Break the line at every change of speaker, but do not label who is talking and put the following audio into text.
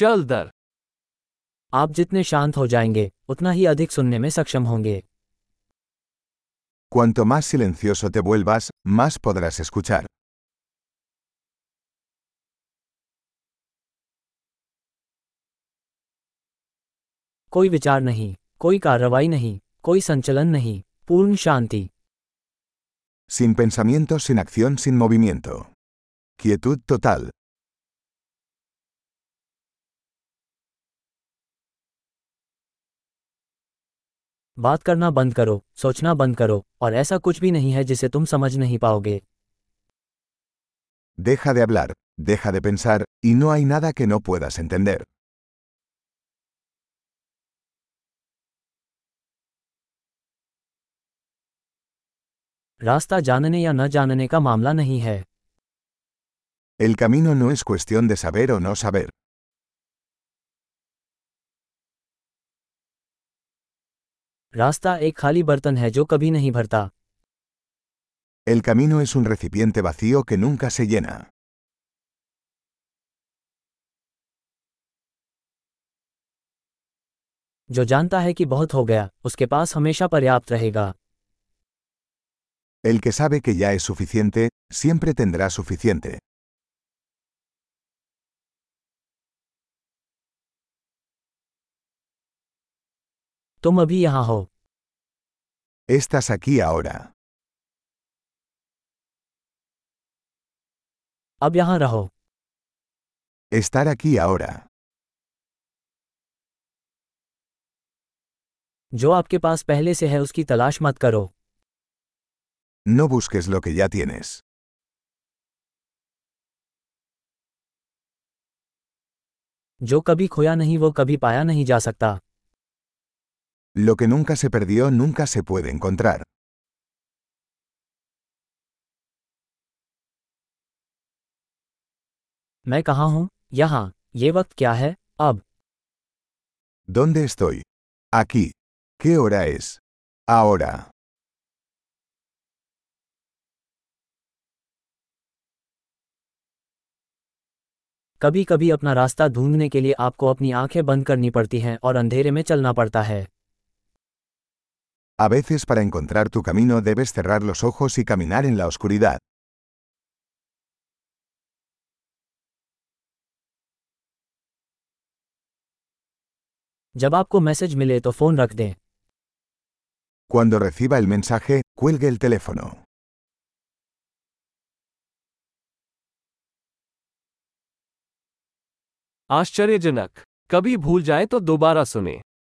चल दर
आप जितने शांत हो जाएँगे उतना ही अधिक सुनने में सक्षम होंगे
Cuanto más silencioso te vuelvas, más podrás escuchar.
कोई विचार नहीं कोई कार्रवाई नहीं कोई संचलन नहीं पूर्ण शांति
Sin pensamiento, sin acción, sin movimiento. Quietud total.
बात करना बंद करो सोचना बंद करो और ऐसा कुछ भी नहीं है जिसे तुम समझ नहीं पाओगे
Deja de hablar, deja de pensar, y no hay nada que no puedas entender.
रास्ता जानने या न जानने का मामला नहीं है
El camino no es cuestión de saber o no saber.
रास्ता एक खाली बर्तन है जो कभी नहीं भरता
El camino es un recipiente vacío que nunca se llena.
जो जानता है कि बहुत हो गया उसके पास हमेशा पर्याप्त रहेगा
El que sabe que ya es suficiente, siempre tendrá suficiente.
तुम अभी यहाँ हो
Estás aquí ahora.
अब यहाँ रहो
Estar aquí ahora.
जो आपके पास पहले से है उसकी तलाश मत करो
No busques lo que ya tienes.
जो कभी खोया नहीं वो कभी पाया नहीं जा सकता
Lo que nunca se perdió nunca se puede encontrar.
मैं कहाँ हूँ यहाँ ये वक्त क्या है अब
¿Dónde estoy? Aquí. ¿Qué hora es? Ahora.
कभी कभी अपना रास्ता ढूँढने के लिए आपको अपनी आँखें बंद करनी पड़ती हैं और अंधेरे में चलना पड़ता है
A veces para encontrar tu camino debes cerrar los ojos y caminar en la oscuridad.
जब आपको मैसेज मिले तो फोन रख दें
Cuando reciba el mensaje, cuelgue el teléfono.
आश्चर्यजनक कभी भूल जाए तो दोबारा सुने